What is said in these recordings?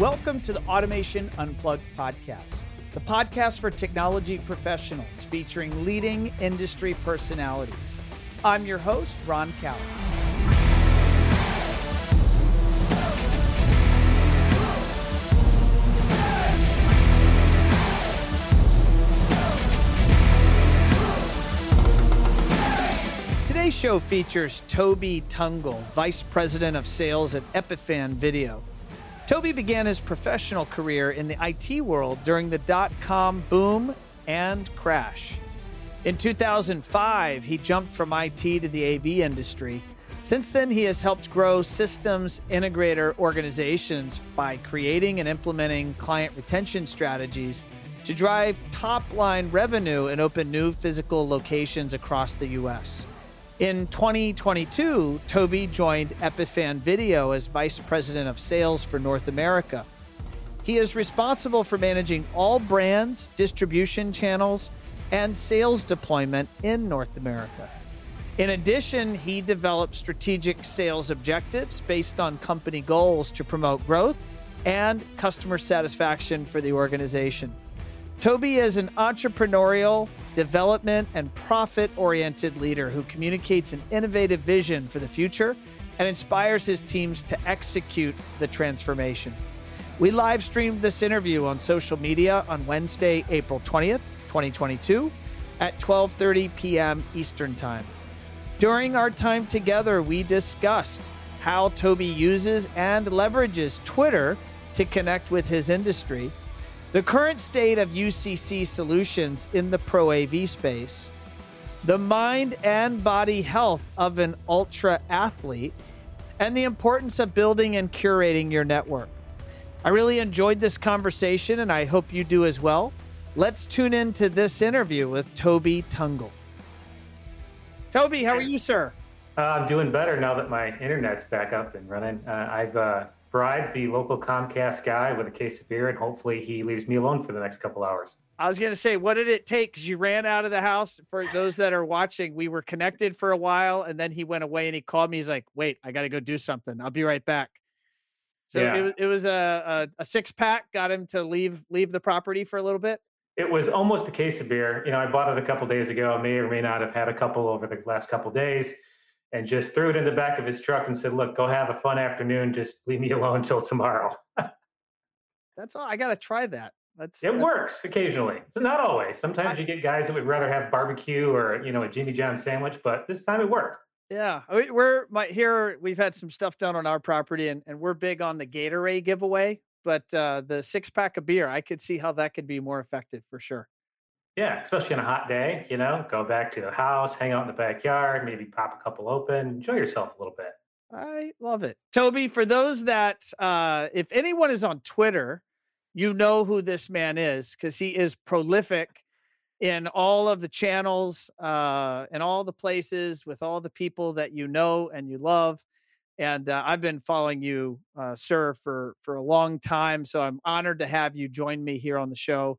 Welcome to the Automation Unplugged podcast, the podcast for technology professionals featuring leading industry personalities. I'm your host, Ron Callis. Today's show features Toby Tungate, Vice President of Sales at Epiphan Video. Toby began his professional career in the IT world during the dot com boom and crash. In 2005, he jumped from IT to the AV industry. Since then, he has helped grow systems integrator organizations by creating and implementing client retention strategies to drive top line revenue and open new physical locations across the U.S. In 2022, Toby joined Epiphan Video as Vice President of Sales for North America. He is responsible for managing all brands, distribution channels, and sales deployment in North America. In addition, he developed strategic sales objectives based on company goals to promote growth and customer satisfaction for the organization. Toby is an entrepreneurial, development, and profit oriented leader who communicates an innovative vision for the future and inspires his teams to execute the transformation. We live streamed this interview on social media on Wednesday, April 20th, 2022 at 12:30 p.m. Eastern Time. During our time together, we discussed how Toby uses and leverages Twitter to connect with his industry the current state of UCC solutions in the pro AV space, the mind and body health of an ultra athlete, and the importance of building and curating your network. I really enjoyed this conversation, and I hope you do as well. Let's tune into this interview with Toby Tungate. Toby, how are you, sir? Uh, I'm doing better now that my internet's back up and running. Uh, I've uh, bribe the local Comcast guy with a case of beer, and hopefully he leaves me alone for the next couple hours. I was going to say, what did it take? Because you ran out of the house. For those that are watching, we were connected for a while, and then he went away and he called me. He's like, "Wait, I got to go do something. I'll be right back." So yeah. it was it was a, a, a six pack. Got him to leave leave the property for a little bit. It was almost a case of beer. You know, I bought it a couple days ago. I may or may not have had a couple over the last couple days and just threw it in the back of his truck and said, "Look, go have a fun afternoon. Just leave me alone until tomorrow." that's all. I got to try that. That's it that's... works occasionally. It's not always. Sometimes I... you get guys that would rather have barbecue or you know a Jimmy John sandwich, but this time it worked. Yeah, we're my here. We've had some stuff done on our property, and and we're big on the Gatorade giveaway. But uh, the six pack of beer, I could see how that could be more effective for sure. Yeah, especially on a hot day, you know, go back to the house, hang out in the backyard, maybe pop a couple open, enjoy yourself a little bit. I love it. Toby, for those that, uh, if anyone is on Twitter, you know who this man is because he is prolific in all of the channels uh, and all the places with all the people that you know and you love. And uh, I've been following you, uh, sir, for for a long time. So I'm honored to have you join me here on the show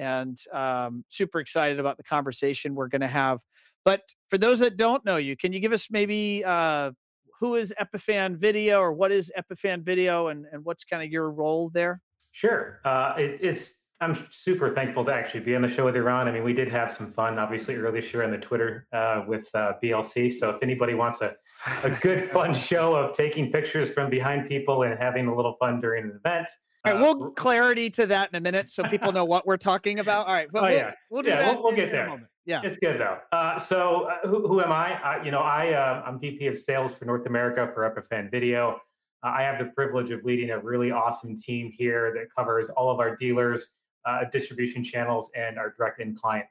and um, super excited about the conversation we're going to have. But for those that don't know you, can you give us maybe uh, who is Epiphan Video or what is Epiphan Video and, and what's kind of your role there? Sure. Uh, it, it's I'm super thankful to actually be on the show with you, Ron. I mean, we did have some fun, obviously, earlier this year on the Twitter uh, with uh, BLC. So if anybody wants a, a good, fun show of taking pictures from behind people and having a little fun during an event, all right, we'll clarity to that in a minute so people know what we're talking about. All right, oh, we'll, yeah, we'll do yeah, that. We'll, we'll get there. Yeah, it's good though. Uh, so, uh, who, who, am I? I? You know, I uh, I'm VP of Sales for North America for Epiphan Video. Uh, I have the privilege of leading a really awesome team here that covers all of our dealers, uh, distribution channels, and our direct end client.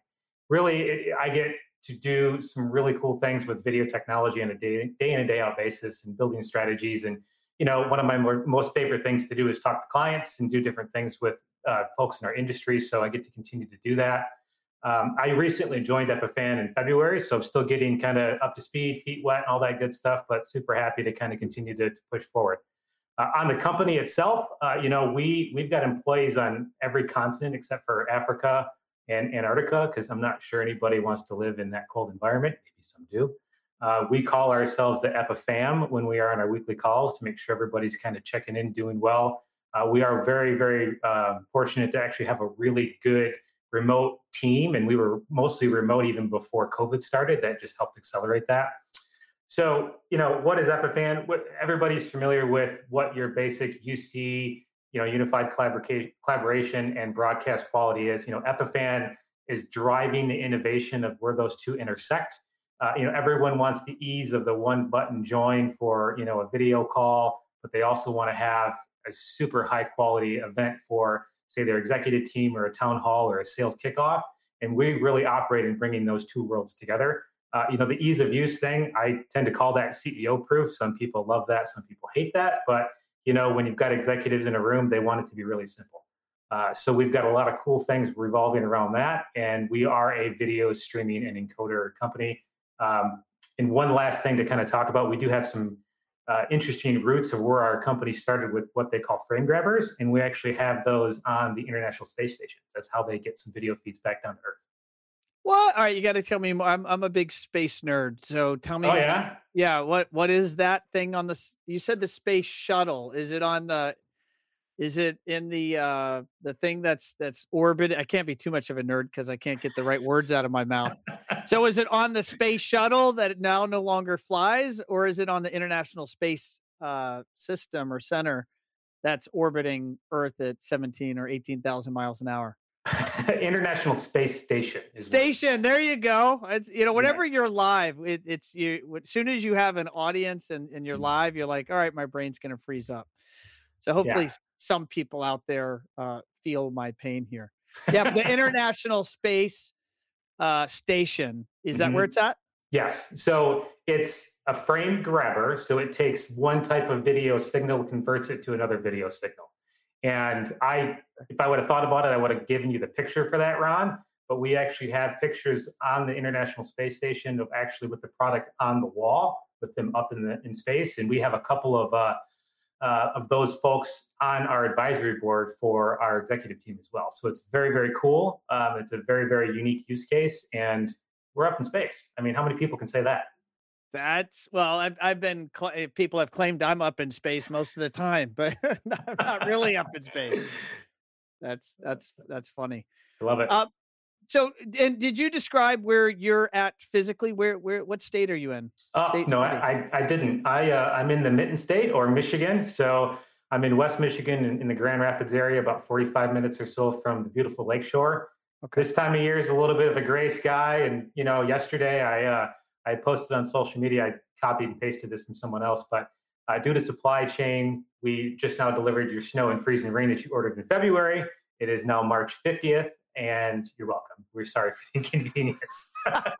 Really, it, I get to do some really cool things with video technology on a day, day in and day out basis, and building strategies and you know, one of my more, most favorite things to do is talk to clients and do different things with uh, folks in our industry. So I get to continue to do that. Um, I recently joined Epiphan in February, so I'm still getting kind of up to speed, feet wet, and all that good stuff. But super happy to kind of continue to, to push forward. Uh, on the company itself, uh, you know, we we've got employees on every continent except for Africa and Antarctica, because I'm not sure anybody wants to live in that cold environment. Maybe some do. Uh, we call ourselves the EpiFam when we are on our weekly calls to make sure everybody's kind of checking in, doing well. Uh, we are very, very uh, fortunate to actually have a really good remote team, and we were mostly remote even before COVID started. That just helped accelerate that. So, you know, what is Epiphan? What, everybody's familiar with what your basic UC, you know, unified collaboration, collaboration and broadcast quality is. You know, Epiphan is driving the innovation of where those two intersect. Uh, you know, everyone wants the ease of the one button join for you know a video call, but they also want to have a super high quality event for say their executive team or a town hall or a sales kickoff. And we really operate in bringing those two worlds together. Uh, you know, the ease of use thing, I tend to call that CEO proof. Some people love that, some people hate that. But, you know, when you've got executives in a room, they want it to be really simple. Uh, so we've got a lot of cool things revolving around that. And we are a video streaming and encoder company. Um, and one last thing to kind of talk about, we do have some uh, interesting roots of where our company started with what they call frame grabbers, and we actually have those on the International Space Station. That's how they get some video feeds back down to Earth. What? All right, you got to tell me more. I'm I'm a big space nerd, so tell me. Oh yeah. Yeah. What What is that thing on the? You said the space shuttle. Is it on the? Is it in the uh the thing that's that's orbit? I can't be too much of a nerd because I can't get the right words out of my mouth. So is it on the space shuttle that it now no longer flies, or is it on the International Space uh, System or Center that's orbiting Earth at seventeen or eighteen thousand miles an hour? International Space Station. Station. There you go. It's you know whenever yeah. you're live, it, it's you. As soon as you have an audience and, and you're mm-hmm. live, you're like, all right, my brain's gonna freeze up. So hopefully, yeah. some people out there uh, feel my pain here. Yeah, the International Space uh, Station is that mm-hmm. where it's at? Yes. So it's a frame grabber. So it takes one type of video signal, converts it to another video signal. And I, if I would have thought about it, I would have given you the picture for that, Ron. But we actually have pictures on the International Space Station of actually with the product on the wall, with them up in the in space. And we have a couple of uh, uh, of those folks on our advisory board for our executive team as well. So it's very, very cool. Um, it's a very, very unique use case, and we're up in space. I mean, how many people can say that? That's well, I've I've been cl- people have claimed I'm up in space most of the time, but I'm not really up in space. That's that's that's funny. I love it. Uh, so, and did you describe where you're at physically? Where, where, what state are you in? Uh, no, I, I didn't. I, uh, I'm in the Mitten State or Michigan. So I'm in West Michigan in, in, the Grand Rapids area, about 45 minutes or so from the beautiful lakeshore. Okay. This time of year is a little bit of a gray sky, and you know, yesterday I, uh, I posted on social media. I copied and pasted this from someone else, but uh, due to supply chain, we just now delivered your snow and freezing rain that you ordered in February. It is now March 50th, and you're welcome. We're sorry for the inconvenience.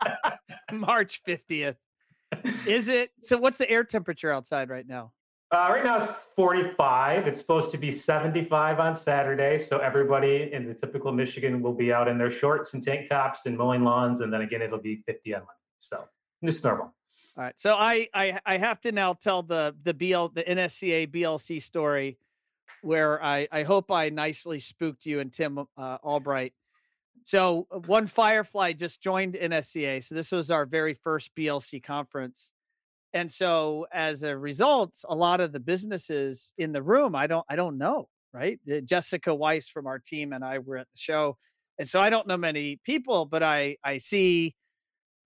March 50th. Is it? So, what's the air temperature outside right now? Uh, right now it's 45. It's supposed to be 75 on Saturday. So everybody in the typical Michigan will be out in their shorts and tank tops and mowing lawns. And then again, it'll be 50 on Monday. So it's normal. All right. So I, I I have to now tell the the BL the NSCA BLC story where I I hope I nicely spooked you and Tim uh, Albright so uh, one Firefly just joined NSCA. So this was our very first BLC conference. And so as a result, a lot of the businesses in the room, I don't I don't know, right? Uh, Jessica Weiss from our team and I were at the show. And so I don't know many people, but I I see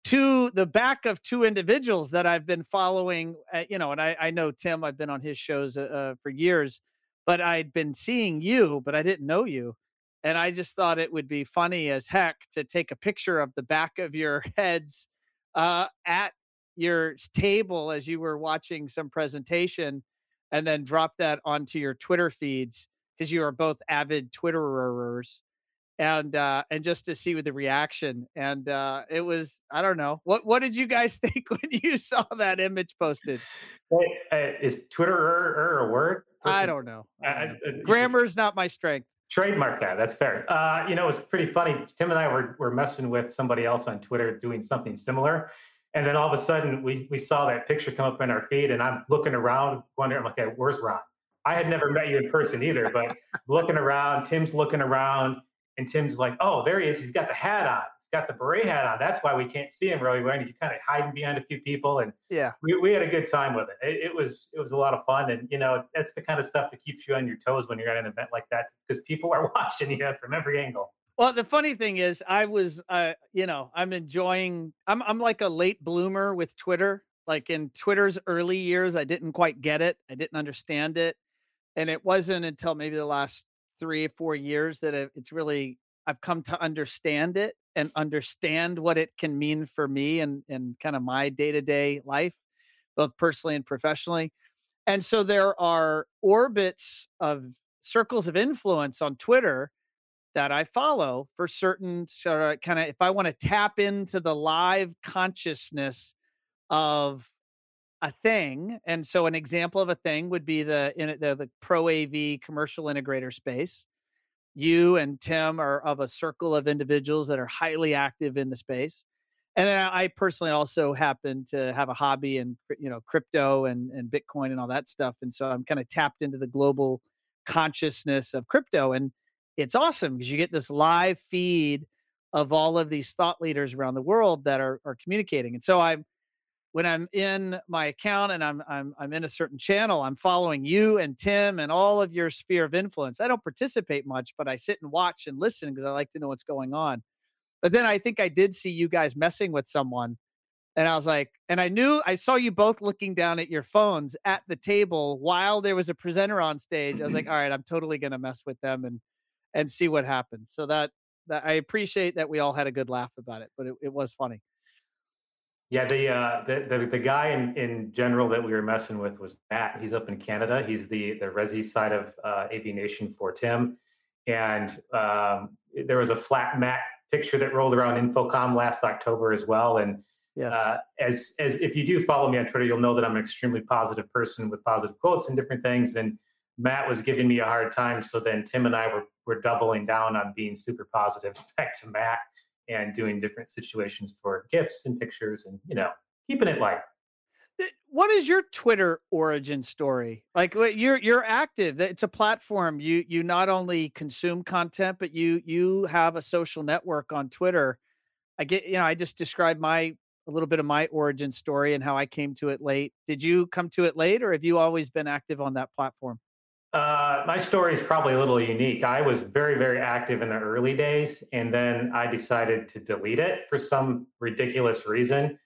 two the back of two individuals that I've been following, uh, you know, and I I know Tim, I've been on his shows uh, uh for years, but I'd been seeing you, but I didn't know you and I just thought it would be funny as heck to take a picture of the back of your heads uh, at your table as you were watching some presentation and then drop that onto your Twitter feeds because you are both avid Twitterers and uh and just to see with the reaction and uh it was i don't know what what did you guys think when you saw that image posted? Wait, uh, is twitter a word? I don't know, I don't know. grammar's not my strength Trademark that. That's fair. Uh, you know, it was pretty funny. Tim and I were, were messing with somebody else on Twitter doing something similar. And then all of a sudden, we, we saw that picture come up in our feed, and I'm looking around, wondering, okay, where's Ron? I had never met you in person either, but looking around, Tim's looking around, and Tim's like, oh, there he is. He's got the hat on. He's got the beret hat on. That's why we can't see him really well. You kind of hiding behind a few people, and yeah, we, we had a good time with it. it. It was it was a lot of fun, and you know that's the kind of stuff that keeps you on your toes when you're at an event like that because people are watching you from every angle. Well, the funny thing is, I was, uh, you know, I'm enjoying. I'm I'm like a late bloomer with Twitter. Like in Twitter's early years, I didn't quite get it. I didn't understand it, and it wasn't until maybe the last three or four years that it's really I've come to understand it and understand what it can mean for me and and kind of my day to day life, both personally and professionally. And so there are orbits of circles of influence on Twitter that I follow for certain sort of kind of if I want to tap into the live consciousness of a thing. And so an example of a thing would be the in the, the pro AV commercial integrator space. You and Tim are of a circle of individuals that are highly active in the space. And then I personally also happen to have a hobby in you know crypto and, and Bitcoin and all that stuff. And so I'm kind of tapped into the global consciousness of crypto. And it's awesome because you get this live feed of all of these thought leaders around the world that are are communicating. And so I'm when I'm in my account and I'm I'm I'm in a certain channel, I'm following you and Tim and all of your sphere of influence. I don't participate much, but I sit and watch and listen because I like to know what's going on. But then I think I did see you guys messing with someone and I was like, and I knew I saw you both looking down at your phones at the table while there was a presenter on stage. I was like, all right, I'm totally gonna mess with them and and see what happens. So that that I appreciate that we all had a good laugh about it, but it, it was funny. Yeah, the, uh, the, the the guy in, in general that we were messing with was Matt. He's up in Canada. He's the the Resi side of uh, AV Nation for Tim, and um, there was a flat Matt picture that rolled around InfoComm last October as well. And yes. uh, as as if you do follow me on Twitter, you'll know that I'm an extremely positive person with positive quotes and different things. And Matt was giving me a hard time. So then Tim and I were, were doubling down on being super positive back to Matt and doing different situations for gifts and pictures and, you know, keeping it light. Eh, what is your Twitter origin story? Like you're you're active. It's a platform. You you not only consume content, but you you have a social network on Twitter. I get you know I just described my a little bit of my origin story and how I came to it late. Did you come to it late, or have you always been active on that platform? Uh, my story is probably a little unique. I was very, very active in the early days, and then I decided to delete it for some ridiculous reason.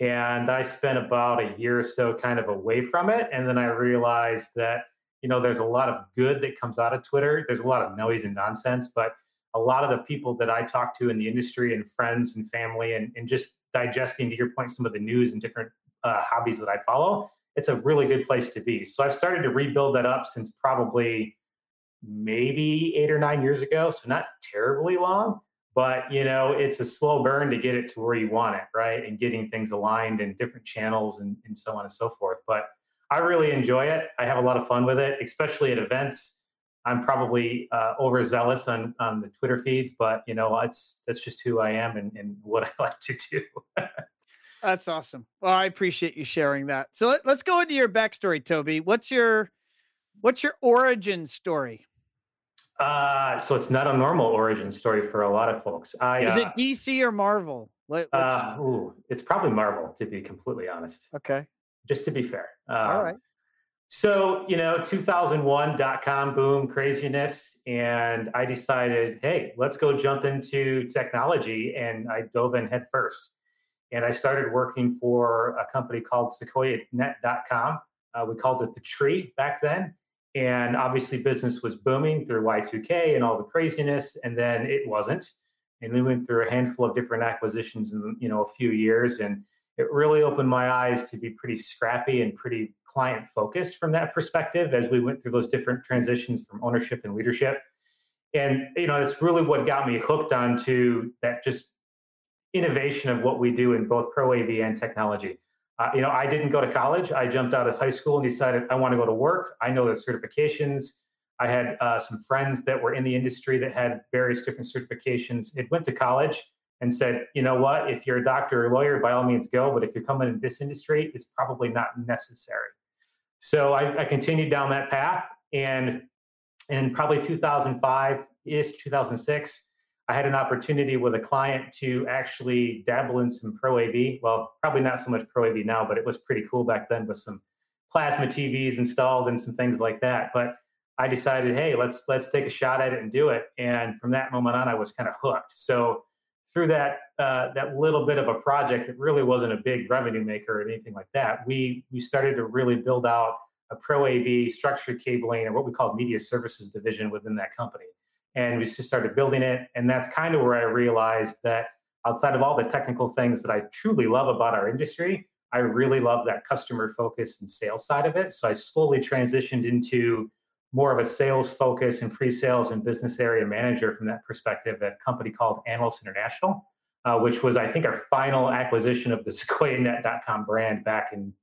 And I spent about a year or so kind of away from it. And then I realized that, you know, there's a lot of good that comes out of Twitter. There's a lot of noise and nonsense, but a lot of the people that I talk to in the industry and friends and family and, and just digesting, to your point, some of the news and different uh, hobbies that I follow, it's a really good place to be. So I've started to rebuild that up since probably maybe eight or nine years ago. So not terribly long, but you know, it's a slow burn to get it to where you want it, right? And getting things aligned in different channels and, and so on and so forth. But I really enjoy it. I have a lot of fun with it, especially at events. I'm probably uh, overzealous on on the Twitter feeds, but you know, it's that's just who I am and, and what I like to do. That's awesome. Well, I appreciate you sharing that. So let, us go into your backstory, Toby. What's your what's your origin story? Uh, so it's not a normal origin story for a lot of folks. I, Is uh, it DC or Marvel? What, uh, ooh, it's probably Marvel, to be completely honest. Okay. Just to be fair. Um, All right. So, you know, 2001 dot com boom craziness. And I decided, hey, let's go jump into technology. And I dove in head first and I started working for a company called SequoiaNet.com. Uh, we called it the Tree back then, and obviously business was booming through Y2K and all the craziness, and then it wasn't. And we went through a handful of different acquisitions in you know a few years, and it really opened my eyes to be pretty scrappy and pretty client focused from that perspective as we went through those different transitions from ownership and leadership. And you know, it's really what got me hooked onto that just innovation of what we do in both pro AV and technology. Uh, you know, I didn't go to college. I jumped out of high school and decided I want to go to work. I know the certifications. I had uh, some friends that were in the industry that had various different certifications. It went to college and said, you know what, if you're a doctor or lawyer, by all means go. But if you're coming in this industry, it's probably not necessary. So I, I continued down that path. And in probably 2005 ish, 2006, I had an opportunity with a client to actually dabble in some Pro AV. Well, probably not so much Pro AV now, but it was pretty cool back then with some plasma TVs installed and some things like that. But I decided, hey, let's let's take a shot at it and do it. And from that moment on, I was kind of hooked. So through that uh, that little bit of a project, it really wasn't a big revenue maker or anything like that. We we started to really build out a Pro AV structured cabling or what we call media services division within that company. And we just started building it. And that's kind of where I realized that outside of all the technical things that I truly love about our industry, I really love that customer focus and sales side of it. So I slowly transitioned into more of a sales focus and pre-sales and business area manager from that perspective at a company called Analyst International, uh, which was I think our final acquisition of the SequoiaNet.com brand back in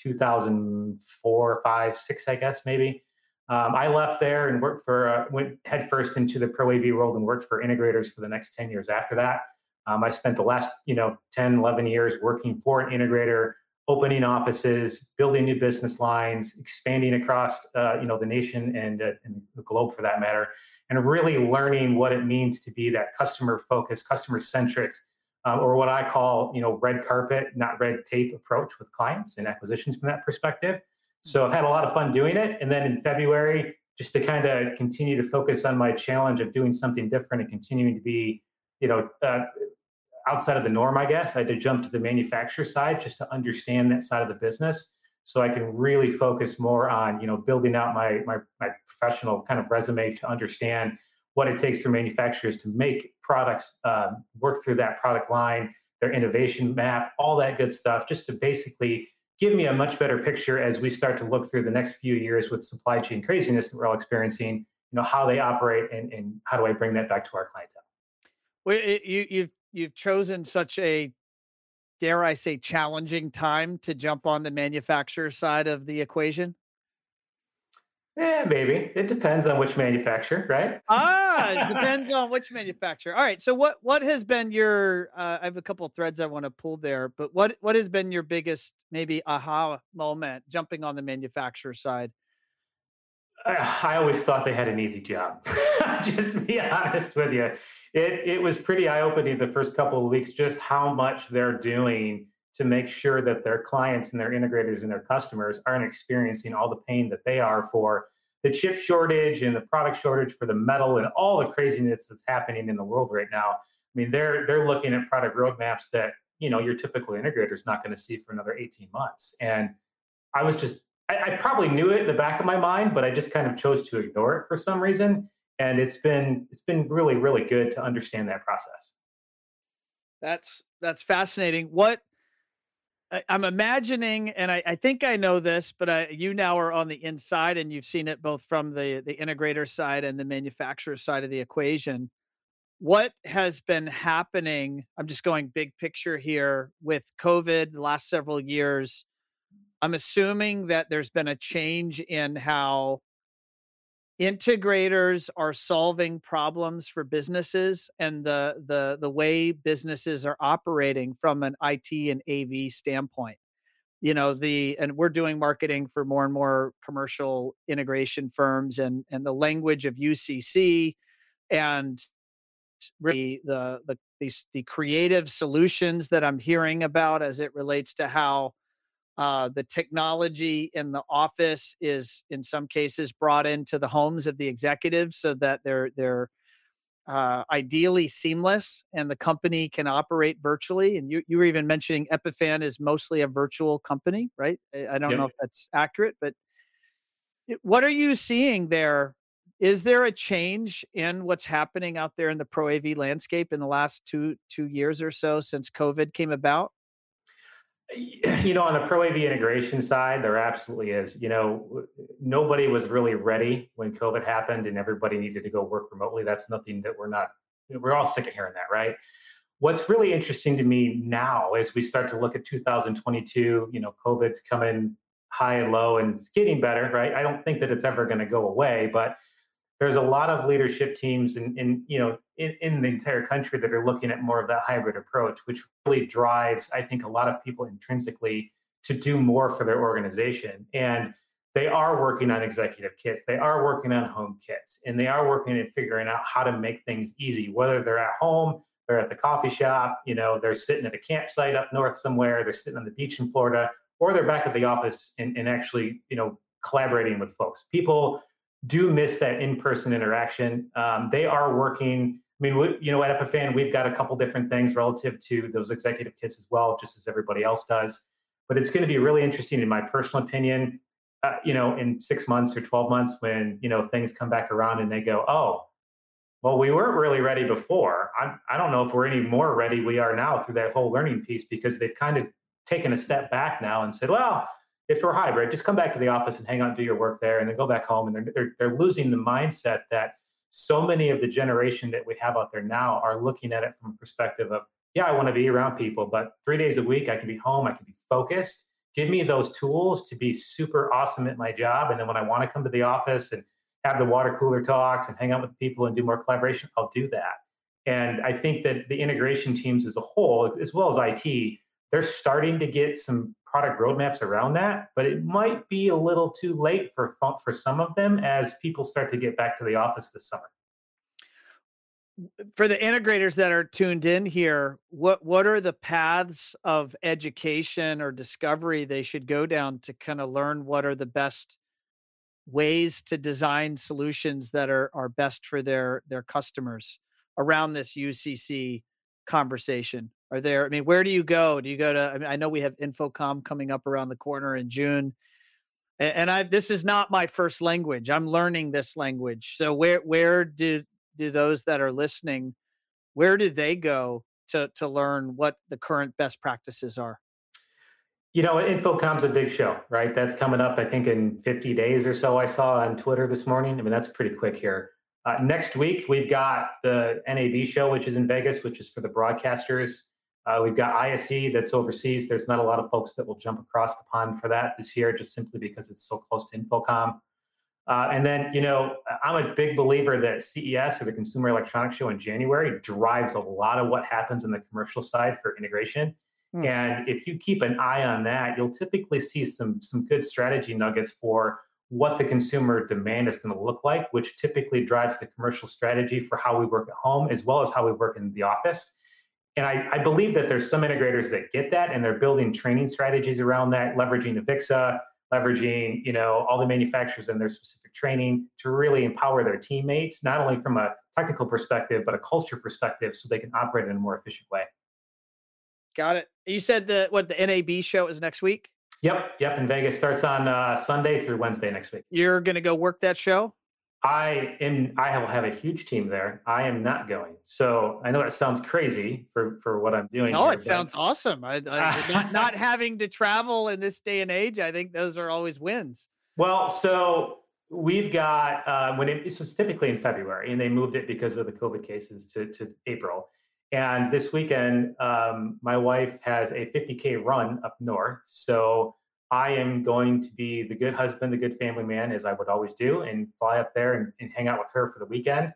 2004, five, six, I guess maybe. Um, I left there and worked for uh, went headfirst into the Pro AV world and worked for integrators for the next 10 years after that. Um, I spent the last, you know, 10, 11 years working for an integrator, opening offices, building new business lines, expanding across, uh, you know, the nation and, uh, and, the globe for that matter, and really learning what it means to be that customer focused, customer centric, uh, or what I call, you know, red carpet, not red tape approach with clients and acquisitions from that perspective. So I've had a lot of fun doing it. And then in February, just to kind of continue to focus on my challenge of doing something different and continuing to be, you know, uh, outside of the norm, I guess. I had to jump to the manufacturer side just to understand that side of the business, so I can really focus more on you know building out my my, my professional kind of resume to understand what it takes for manufacturers to make products um, work through that product line, their innovation map, all that good stuff, just to basically give me a much better picture as we start to look through the next few years with supply chain craziness that we're all experiencing. You know how they operate and, and how do I bring that back to our clientele. Well, it, you, you've you've chosen such a dare I say challenging time to jump on the manufacturer side of the equation? Yeah, maybe. It depends on which manufacturer, right? ah, it depends on which manufacturer. All right. So what what has been your uh, I have a couple of threads I want to pull there, but what what has been your biggest maybe aha moment jumping on the manufacturer side? I always thought they had an easy job. just to be honest with you, it it was pretty eye opening the first couple of weeks just how much they're doing to make sure that their clients and their integrators and their customers aren't experiencing all the pain that they are for the chip shortage and the product shortage for the metal and all the craziness that's happening in the world right now. I mean, they're they're looking at product roadmaps that you know your typical integrator is not going to see for another 18 months. And I was just I, I, probably knew it in the back of my mind, but I just kind of chose to ignore it for some reason. And it's been it's been really really good to understand that process. That's that's fascinating. What I'm imagining, and I, I, think I know this, but I, you now are on the inside, and you've seen it both from the the integrator side and the manufacturer side of the equation. What has been happening? I'm just going big picture here with COVID the last several years I'm assuming that there's been a change in how integrators are solving problems for businesses and the the the way businesses are operating from an IT and AV standpoint. You know, the and we're doing marketing for more and more commercial integration firms and and the language of UCC and really the the the creative solutions that I'm hearing about as it relates to how uh, the technology in the office is, in some cases, brought into the homes of the executives so that they're they're uh, ideally seamless and the company can operate virtually. And you, you were even mentioning Epiphan is mostly a virtual company, right? I, don't know if that's accurate, but what are you seeing there? Is there a change in what's happening out there in the pro AV landscape in the last two two years or so since COVID came about? you know on the pro av integration side there absolutely is. You know nobody was really ready when covid happened and everybody needed to go work remotely. That's nothing that we're not we're all sick of hearing that right? What's really interesting to me now as we start to look at 2022 you know covid's coming high and low and it's getting better right? I don't think that it's ever going to go away but there's a lot of leadership teams in, in you know in, in, the entire country that are looking at more of that hybrid approach which really drives i think a lot of people intrinsically to do more for their organization. And they are working on executive kits, they are working on home kits, and they are working at figuring out how to make things easy, whether they're at home, they're at the coffee shop, you know, they're sitting at a campsite up north somewhere, they're sitting on the beach in Florida, or they're back at the office and, and actually, you know, collaborating with folks. People do miss that in-person interaction. Um, they are working. I mean, we, you know, at Epiphan, we've got a couple different things relative to those executive kits as well, just as everybody else does. But it's going to be really interesting, in my personal opinion. Uh, you know, in six months or twelve months, when you know things come back around and they go, "Oh, well, we weren't really ready before. I, I don't know if we're any more ready we are now through that whole learning piece because they've kind of taken a step back now and said, well, if we're hybrid, just come back to the office and hang out and do your work there and then go back home. And they're, they're, they're losing the mindset that so many of the generation that we have out there now are looking at it from a perspective of, yeah, I want to be around people, but three days a week, I can be home, I can be focused. Give me those tools to be super awesome at my job. And then when I want to come to the office and have the water cooler talks and hang out with people and do more collaboration, I'll do that. And I think that the integration teams as a whole, as well as IT, they're starting to get some product roadmaps around that, but it might be a little too late for for some of them as people start to get back to the office this summer. For the integrators that are tuned in here, what what are the paths of education or discovery they should go down to kind of learn what are the best ways to design solutions that are are best for their their customers around this UCC conversation? Are there? I mean, where do you go? Do you go to? I mean, I know we have InfoComm coming up around the corner in June, and, and I this is not my first language. I'm learning this language. So where where do do those that are listening? Where do they go to to learn what the current best practices are? You know, InfoComm's a big show, right? That's coming up, I think, in 50 days or so. I saw on Twitter this morning. I mean, that's pretty quick here. Uh, next week, we've got the NAB show, which is in Vegas, which is for the broadcasters. Uh, we've got ISE that's overseas. There's not a lot of folks that will jump across the pond for that this year, just simply because it's so close to InfoComm. Uh, and then, you know, I'm a big believer that CES or the Consumer Electronics Show in January drives a lot of what happens in the commercial side for integration. Mm. And if you keep an eye on that, you'll typically see some some good strategy nuggets for what the consumer demand is going to look like, which typically drives the commercial strategy for how we work at home as well as how we work in the office. And I, I believe that there's some integrators that get that and they're building training strategies around that, leveraging the VIXA, leveraging you know all the manufacturers and their specific training to really empower their teammates, not only from a technical perspective but a culture perspective, so they can operate in a more efficient way. Got it. You said the what the NAB show is next week. Yep, yep. In Vegas starts on uh, Sunday through Wednesday next week. You're going to go work that show. I am. I will have a huge team there. I am not going. So I know that sounds crazy for for what I'm doing. No, it sounds awesome. I, I not not having to travel in this day and age. I think those are always wins. Well, so we've got uh, when it, was typically in February, and they moved it because of the COVID cases to to April. And this weekend, um, my wife has a 50K run up north. So I am going to be the good husband, the good family man, as I would always do, and fly up there and, and hang out with her for the weekend.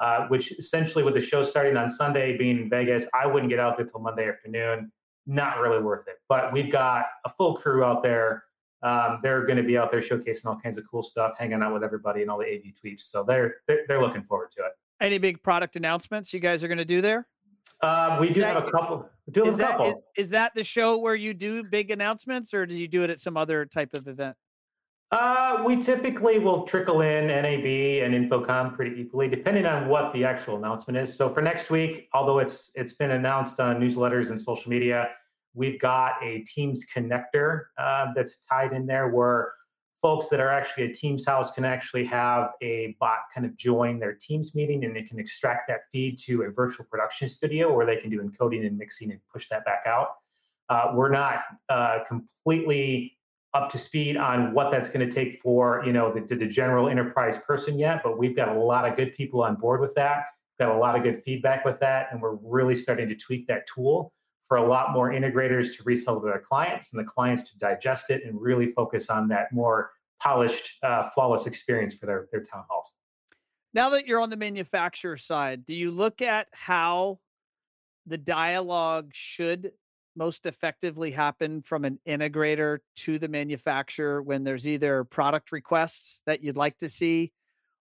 Uh, which essentially, with the show starting on Sunday, being in Vegas, I wouldn't get out there till Monday afternoon. Not really worth it. But we've got a full crew out there. Um, they're going to be out there showcasing all kinds of cool stuff, hanging out with everybody and all the AV tweets. So they're, they're, they're looking forward to it. Any big product announcements you guys are going to do there? Uh, we is do that, have a couple. Do is, a couple. That, is, is that the show where you do big announcements, or do you do it at some other type of event? Uh, we typically will trickle in NAB and InfoComm pretty equally, depending on what the actual announcement is. So for next week, although it's it's been announced on newsletters and social media, we've got a Teams connector uh, that's tied in there where folks that are actually at Teams House can actually have a bot kind of join their Teams meeting and they can extract that feed to a virtual production studio where they can do encoding and mixing and push that back out. Uh, we're not uh, completely up to speed on what that's going to take for you know the, the general enterprise person yet, but we've got a lot of good people on board with that. Got a lot of good feedback with that, and we're really starting to tweak that tool for a lot more integrators to resell to their clients and the clients to digest it and really focus on that more polished, uh, flawless experience for their, their town halls. Now that you're on the manufacturer side, do you look at how the dialogue should most effectively happen from an integrator to the manufacturer when there's either product requests that you'd like to see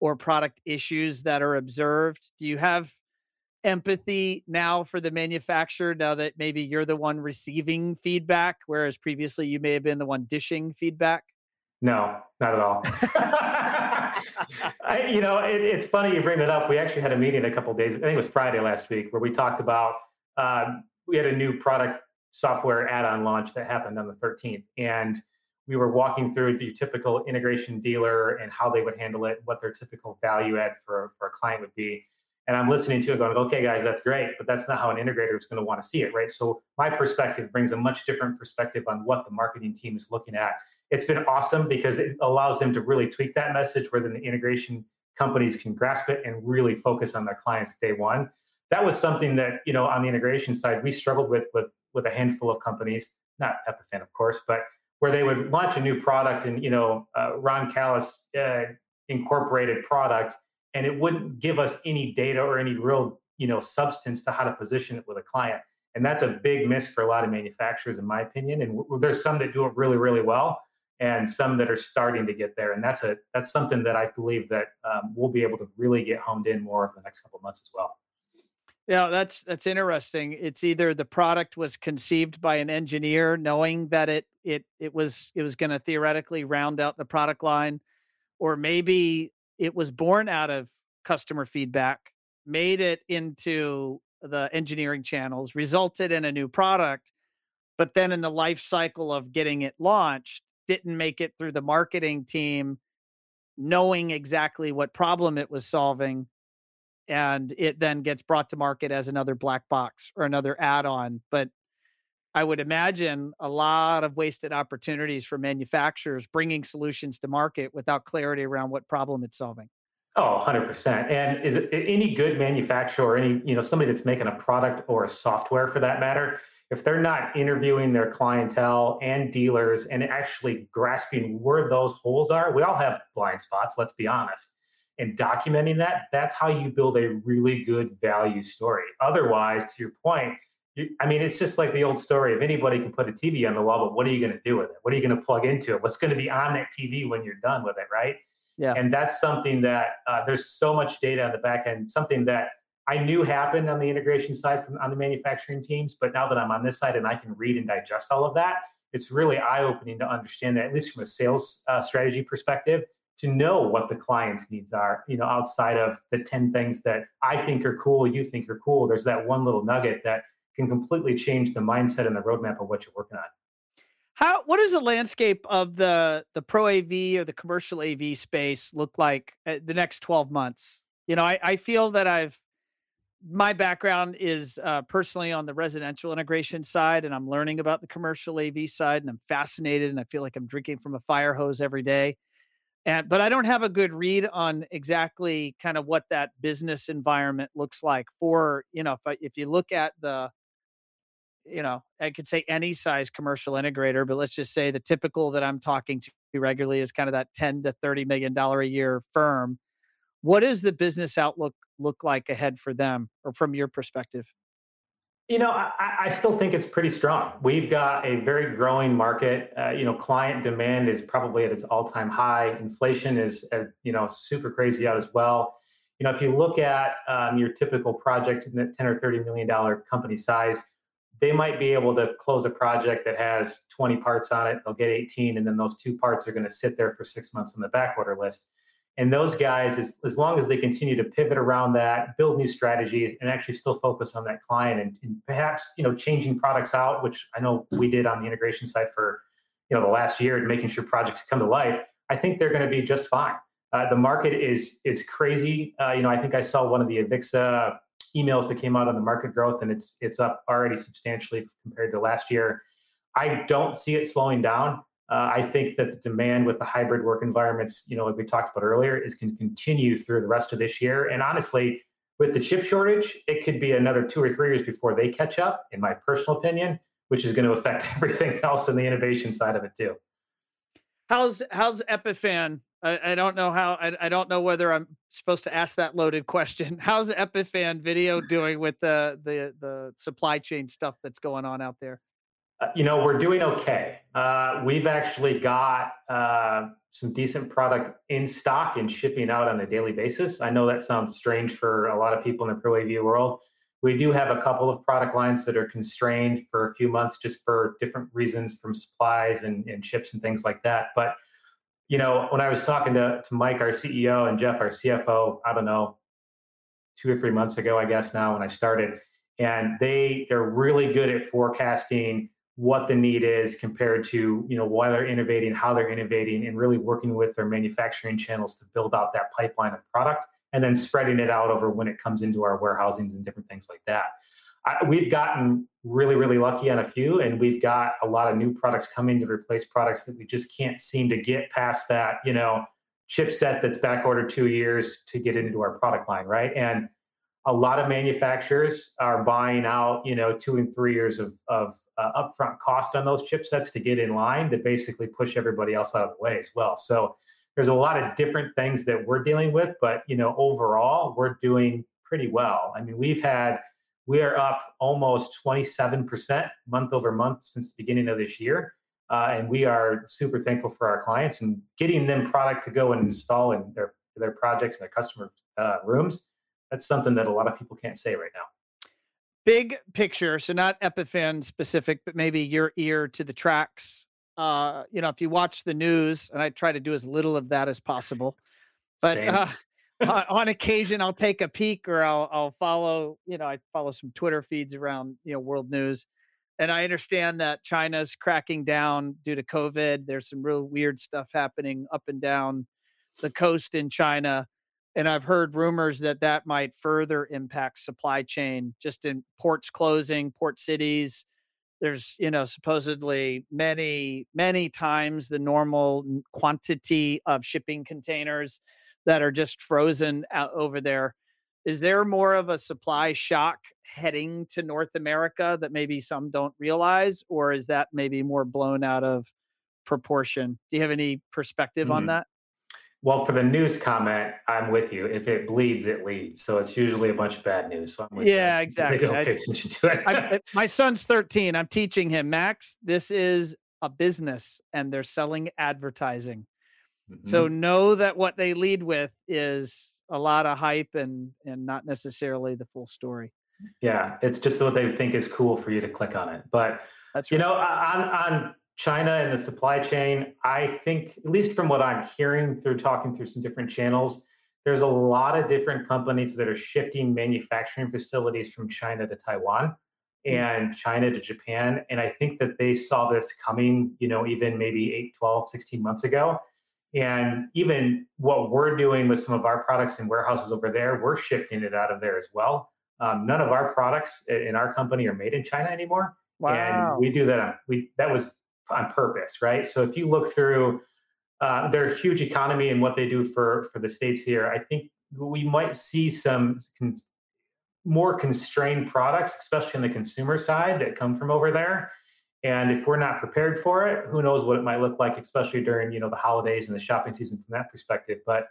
or product issues that are observed? Do you have empathy now for the manufacturer now that maybe you're the one receiving feedback, whereas previously you may have been the one dishing feedback? No, not at all. I, you know, it, it's funny you bring that up. We actually had a meeting a couple days, I think it was Friday last week, where we talked about um, we had a new product software add-on launch that happened on the 13th, and we were walking through the typical integration dealer and how they would handle it, what their typical value add for, for a client would be. And I'm listening to it going, okay, guys, that's great, but that's not how an integrator is going to want to see it, right? So my perspective brings a much different perspective on what the marketing team is looking at. It's been awesome because it allows them to really tweak that message where then the integration companies can grasp it and really focus on their clients day one. That was something that, you know, on the integration side, we struggled with with with a handful of companies, not Epiphan, of course, but where they would launch a new product and, you know, uh, Ron Callis uh, incorporated product and it wouldn't give us any data or any real you know substance to how to position it with a client. And that's a big miss for a lot of manufacturers in my opinion. And w- there's some that do it really really well and some that are starting to get there. And that's a that's something that i believe that um, we'll be able to really get honed in more over the next couple months as well. Yeah that's that's interesting. It's either the product was conceived by an engineer knowing that it it it was it was going to theoretically round out the product line or maybe it was born out of customer feedback, made it into the engineering channels, resulted in a new product, but then in the life cycle of getting it launched, didn't make it through the marketing team knowing exactly what problem it was solving and it then gets brought to market as another black box or another add-on but i would imagine a lot of wasted opportunities for manufacturers bringing solutions to market without clarity around what problem it's solving Oh, 100%. And is it any good manufacturer or any, you know, somebody that's making a product or a software for that matter, if they're not interviewing their clientele and dealers and actually grasping where those holes are, we all have blind spots, let's be honest. And documenting that, that's how you build a really good value story. Otherwise, to your point, you, I mean, it's just like the old story of anybody can put a TV on the wall, but what are you going to do with it? What are you going to plug into it? What's going to be on that TV when you're done with it, right? Yeah. And that's something that uh, there's so much data on the back end, something that I knew happened on the integration side from on the manufacturing teams, but now that I'm on this side and I can read and digest all of that, it's really eye opening to understand that, at least from a sales uh, strategy perspective, to know what the client's needs are, you know, outside of the 10 things that I think are cool, you think are cool. There's that one little nugget that can completely change the mindset and the roadmap of what you're working on. How what does the landscape of the the pro AV or the commercial AV space look like the next 12 months? You know, I, I feel that I've my background is uh, personally on the residential integration side, and I'm learning about the commercial AV side, and I'm fascinated, and I feel like I'm drinking from a fire hose every day. And but I don't have a good read on exactly kind of what that business environment looks like for you know if I, if you look at the you know, I could say any size commercial integrator, but let's just say the typical that I'm talking to regularly is kind of that 10 to 30 million dollar a year firm. What does the business outlook look like ahead for them or from your perspective? You know, I, I still think it's pretty strong. We've got a very growing market. Uh, you know, client demand is probably at its all-time high. Inflation is, uh, you know, super crazy out as well. You know, if you look at um, your typical project in the 10 or 30 million dollar company size, they might be able to close a project that has 20 parts on it. They'll get 18, and then those two parts are going to sit there for six months on the back order list. And those guys, as, as long as they continue to pivot around that, build new strategies, and actually still focus on that client, and, and perhaps you know changing products out, which I know we did on the integration side for you know the last year, and making sure projects come to life. I think they're going to be just fine. Uh, the market is is crazy. Uh, you know, I think I saw one of the Avixa emails that came out on the market growth, and it's it's up already substantially compared to last year. I don't see it slowing down. Uh, I think that the demand with the hybrid work environments, you know, like we talked about earlier, is going to continue through the rest of this year. And honestly, with the chip shortage, it could be another two or three years before they catch up, in my personal opinion, which is going to affect everything else in the innovation side of it too. How's how's Epiphan I, I don't know how. I, I don't know whether I'm supposed to ask that loaded question. How's Epiphan Video doing with the the the supply chain stuff that's going on out there? Uh, you know, we're doing okay. Uh, we've actually got uh, some decent product in stock and shipping out on a daily basis. I know that sounds strange for a lot of people in the pro AV world. We do have a couple of product lines that are constrained for a few months just for different reasons from supplies and, and chips and things like that. But, you know, when I was talking to, to Mike, our CEO, and Jeff, our CFO, I don't know, two or three months ago, I guess now when I started, and they they're really good at forecasting what the need is compared to you know why they're innovating how they're innovating and really working with their manufacturing channels to build out that pipeline of product and then spreading it out over when it comes into our warehousings and different things like that We've gotten really really lucky on a few and we've got a lot of new products coming to replace products that we just can't seem to get past that you know chipset that's back ordered two years to get into our product line right and a lot of manufacturers are buying out, you know, two and three years of, of uh, upfront cost on those chipsets to get in line to basically push everybody else out of the way as well. So there's a lot of different things that we're dealing with, but you know, overall, we're doing pretty well. I mean, we've had we are up almost 27% month over month since the beginning of this year. Uh, and we are super thankful for our clients and getting them product to go and install in their, their projects and their customer uh, rooms that's something that a lot of people can't say right now. Big picture, so not Epiphan specific, but maybe your ear to the tracks. Uh, you know, if you watch the news, and I try to do as little of that as possible, but on occasion I'll take a peek or I'll I'll follow. You know, I follow some Twitter feeds around you know world news, and I understand that China's cracking down due to COVID. There's some real weird stuff happening up and down the coast in China and I've heard rumors that that might further impact supply chain just in ports closing, port cities. There's, you know, supposedly many, many times the normal quantity of shipping containers that are just frozen out over there. Is there more of a supply shock heading to North America that maybe some don't realize, or is that maybe more blown out of proportion? Do you have any perspective mm-hmm. on that? Well, for the news comment, I'm with you. If it bleeds, it leads. So it's usually a bunch of bad news. So yeah, exactly. They don't pay attention to it. I, my son's 13. I'm teaching him, Max, this is a business and they're selling advertising. Mm-hmm. So know that what they lead with is a lot of hype and and not necessarily the full story. Yeah, it's just what they think is cool for you to click on it. But that's right. you know, on on China and the supply chain, I think, at least from what I'm hearing through talking through some different channels, there's a lot of different companies that are shifting manufacturing facilities from China to Taiwan hmm. and China to Japan. And I think that they saw this coming, you know, even maybe 8, 12, 16 months ago. And even what we're doing with some of our products in warehouses over there, we're shifting it out of there as well. Um, none of our products in our company are made in China anymore. Wow. And we do that. We that was on purpose, right? So if you look through uh, their huge economy and what they do for for the states here, I think we might see some con- more constrained products, especially on the consumer side, that come from over there. And if we're not prepared for it, who knows what it might look like, especially during you know the holidays and the shopping season from that perspective. But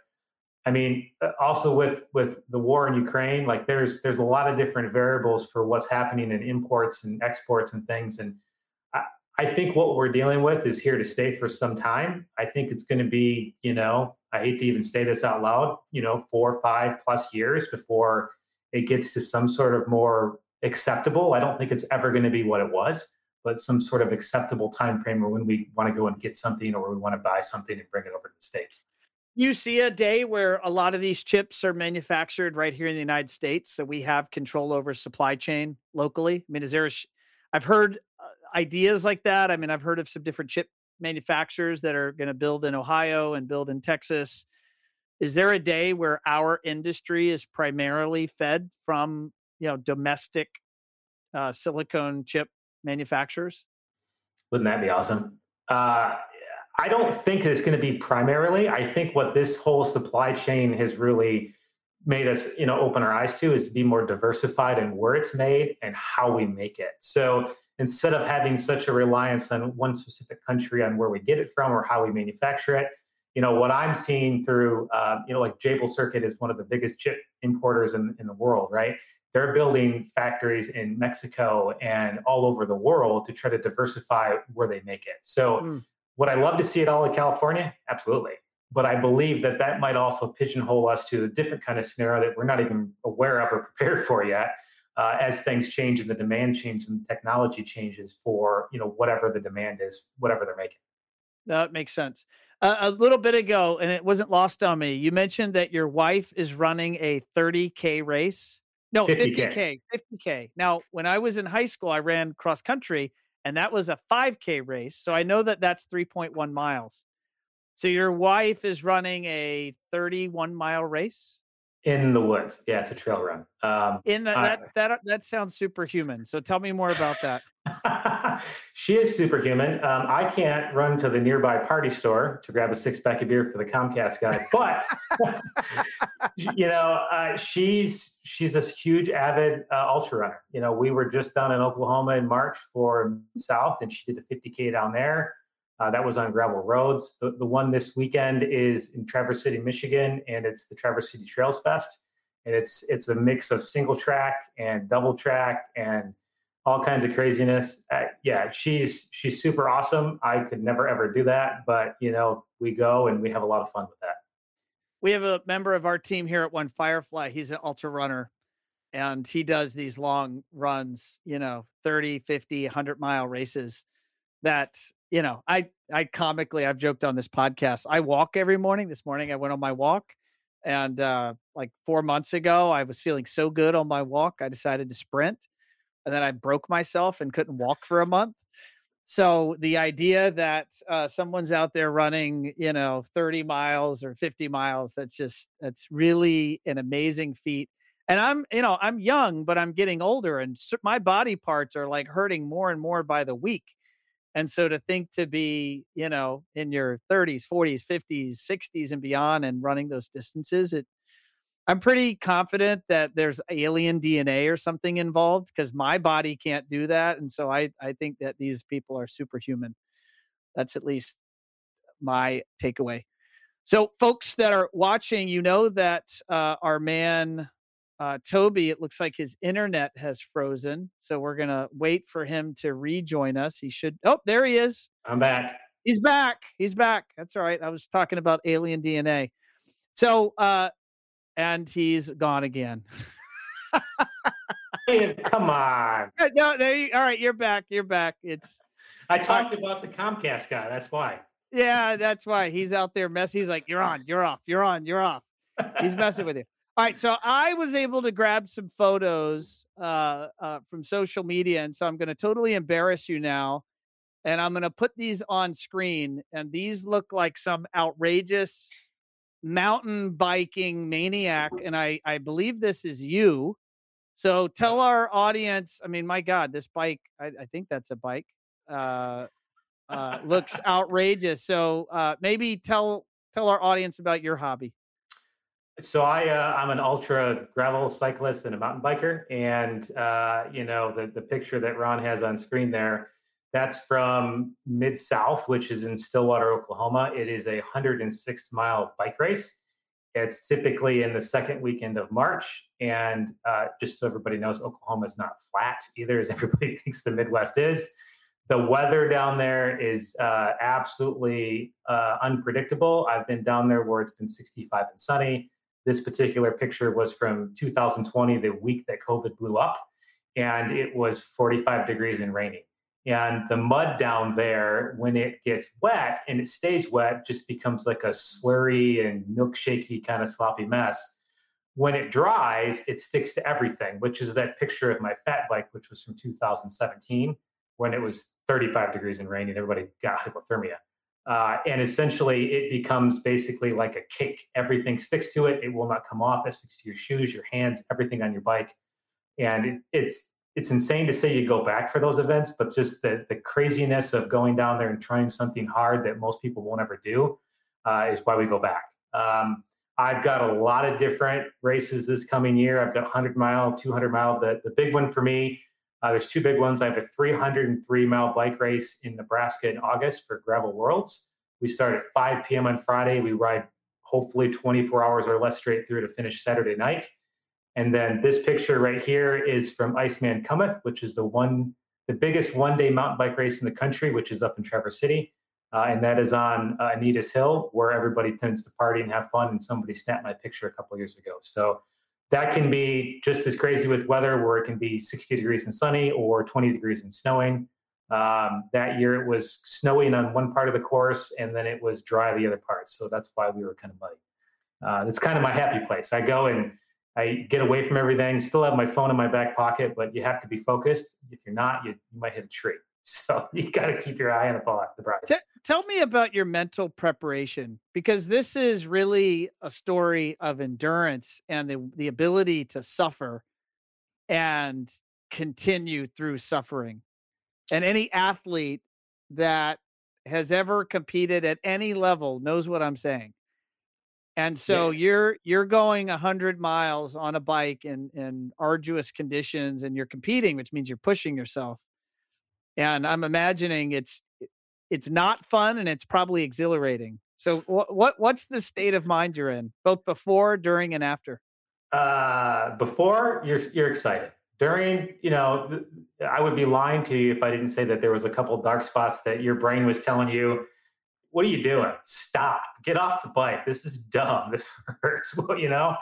I mean, uh, also with with the war in Ukraine, like there's there's a lot of different variables for what's happening in imports and exports and things. And I think what we're dealing with is here to stay for some time. I think it's going to be, you know, I hate to even say this out loud, you know, four, five plus years before it gets to some sort of more acceptable. I don't think it's ever going to be what it was, but some sort of acceptable time frame or when we want to go and get something or we want to buy something and bring it over to the States. You see a day where a lot of these chips are manufactured right here in the United States. So we have control over supply chain locally. I mean, is there a, sh- I've heard ideas like that. I mean, I've heard of some different chip manufacturers that are going to build in Ohio and build in Texas. Is there a day where our industry is primarily fed from you know domestic uh, silicone chip manufacturers? Wouldn't that be awesome? Uh, I don't think it's going to be primarily. I think what this whole supply chain has really made us, you know, open our eyes to is to be more diversified in where it's made and how we make it. So instead of having such a reliance on one specific country on where we get it from or how we manufacture it you know what i'm seeing through uh, you know like jabil circuit is one of the biggest chip importers in, in the world right they're building factories in Mexico and all over the world to try to diversify where they make it. So, mm. would I love to see it all in California? Absolutely. But I believe that that might also pigeonhole us to a different kind of scenario that we're not even aware of or prepared for yet. Uh, as things change and the demand changes and the technology changes for you know whatever the demand is, whatever they're making. That makes sense. Uh, a little bit ago, and it wasn't lost on me. You mentioned that your wife is running a 30k race. No, 50K. 50K. 50K. Now, when I was in high school, I ran cross country and that was a 5K race. So I know that that's 3.1 miles. So your wife is running a 31 mile race? In the woods. Yeah, it's a trail run. Um, in the, that, that, that sounds superhuman. So tell me more about that. she is superhuman. Um, I can't run to the nearby party store to grab a six pack of beer for the Comcast guy, but you know, uh, she's she's this huge avid uh, ultra runner. You know, we were just down in Oklahoma in March for South, and she did a 50k down there. Uh, that was on gravel roads. The, the one this weekend is in Traverse City, Michigan, and it's the Traverse City Trails Fest. And it's it's a mix of single track and double track and all kinds of craziness. Uh, yeah, she's she's super awesome. I could never ever do that, but you know, we go and we have a lot of fun with that. We have a member of our team here at One Firefly. He's an ultra runner and he does these long runs, you know, 30, 50, 100 mile races that, you know, I I comically I've joked on this podcast. I walk every morning. This morning I went on my walk and uh like 4 months ago I was feeling so good on my walk, I decided to sprint and then I broke myself and couldn't walk for a month. So the idea that uh, someone's out there running, you know, 30 miles or 50 miles, that's just that's really an amazing feat. And I'm, you know, I'm young, but I'm getting older, and my body parts are like hurting more and more by the week. And so to think to be, you know, in your 30s, 40s, 50s, 60s, and beyond, and running those distances, it I'm pretty confident that there's alien DNA or something involved because my body can't do that. And so I, I think that these people are superhuman. That's at least my takeaway. So, folks that are watching, you know that uh, our man uh, Toby, it looks like his internet has frozen. So, we're going to wait for him to rejoin us. He should. Oh, there he is. I'm back. He's back. He's back. That's all right. I was talking about alien DNA. So, uh, and he's gone again. come on. No, there you, all right, you're back. You're back. It's I talked uh, about the Comcast guy. That's why. Yeah, that's why he's out there messing. He's like, "You're on. You're off. You're on. You're off." He's messing with you. All right, so I was able to grab some photos uh, uh, from social media, and so I'm going to totally embarrass you now, and I'm going to put these on screen. And these look like some outrageous mountain biking maniac, and I I believe this is you. So tell our audience. I mean, my God, this bike. I, I think that's a bike. Uh, uh, looks outrageous. So uh, maybe tell tell our audience about your hobby. So I uh, I'm an ultra gravel cyclist and a mountain biker, and uh, you know the the picture that Ron has on screen there that's from Mid South, which is in Stillwater, Oklahoma. It is a 106 mile bike race. It's typically in the second weekend of March. And uh, just so everybody knows, Oklahoma is not flat either, as everybody thinks the Midwest is. The weather down there is uh, absolutely uh, unpredictable. I've been down there where it's been 65 and sunny. This particular picture was from 2020, the week that COVID blew up, and it was 45 degrees and raining. And the mud down there, when it gets wet and it stays wet, just becomes like a slurry and milkshakey kind of sloppy mess. When it dries, it sticks to everything, which is that picture of my fat bike, which was from 2017, when it was 35 degrees and rainy and everybody got hypothermia. Uh, and essentially, it becomes basically like a cake. Everything sticks to it. It will not come off. It sticks to your shoes, your hands, everything on your bike. And it, it's it's insane to say you go back for those events, but just the, the craziness of going down there and trying something hard that most people won't ever do uh, is why we go back. Um, I've got a lot of different races this coming year. I've got 100 mile, 200 mile. The, the big one for me, uh, there's two big ones. I have a 303 mile bike race in Nebraska in August for Gravel Worlds. We start at 5 p.m. on Friday. We ride hopefully 24 hours or less straight through to finish Saturday night. And then this picture right here is from Iceman Cometh, which is the one, the biggest one-day mountain bike race in the country, which is up in Traverse City. Uh, and that is on uh, Anita's Hill, where everybody tends to party and have fun. And somebody snapped my picture a couple years ago. So that can be just as crazy with weather, where it can be 60 degrees and sunny or 20 degrees and snowing. Um, that year it was snowing on one part of the course, and then it was dry the other parts. So that's why we were kind of muddy. Uh, it's kind of my happy place. I go and I get away from everything. Still have my phone in my back pocket, but you have to be focused. If you're not, you, you might hit a tree. So you got to keep your eye on the ball, the prize. T- tell me about your mental preparation because this is really a story of endurance and the the ability to suffer and continue through suffering. And any athlete that has ever competed at any level knows what I'm saying. And so yeah. you're you're going 100 miles on a bike in in arduous conditions and you're competing which means you're pushing yourself and I'm imagining it's it's not fun and it's probably exhilarating. So what what what's the state of mind you're in, both before, during, and after? Uh, before you're you're excited. During, you know, I would be lying to you if I didn't say that there was a couple dark spots that your brain was telling you, "What are you doing? Stop! Get off the bike. This is dumb. This hurts." You know.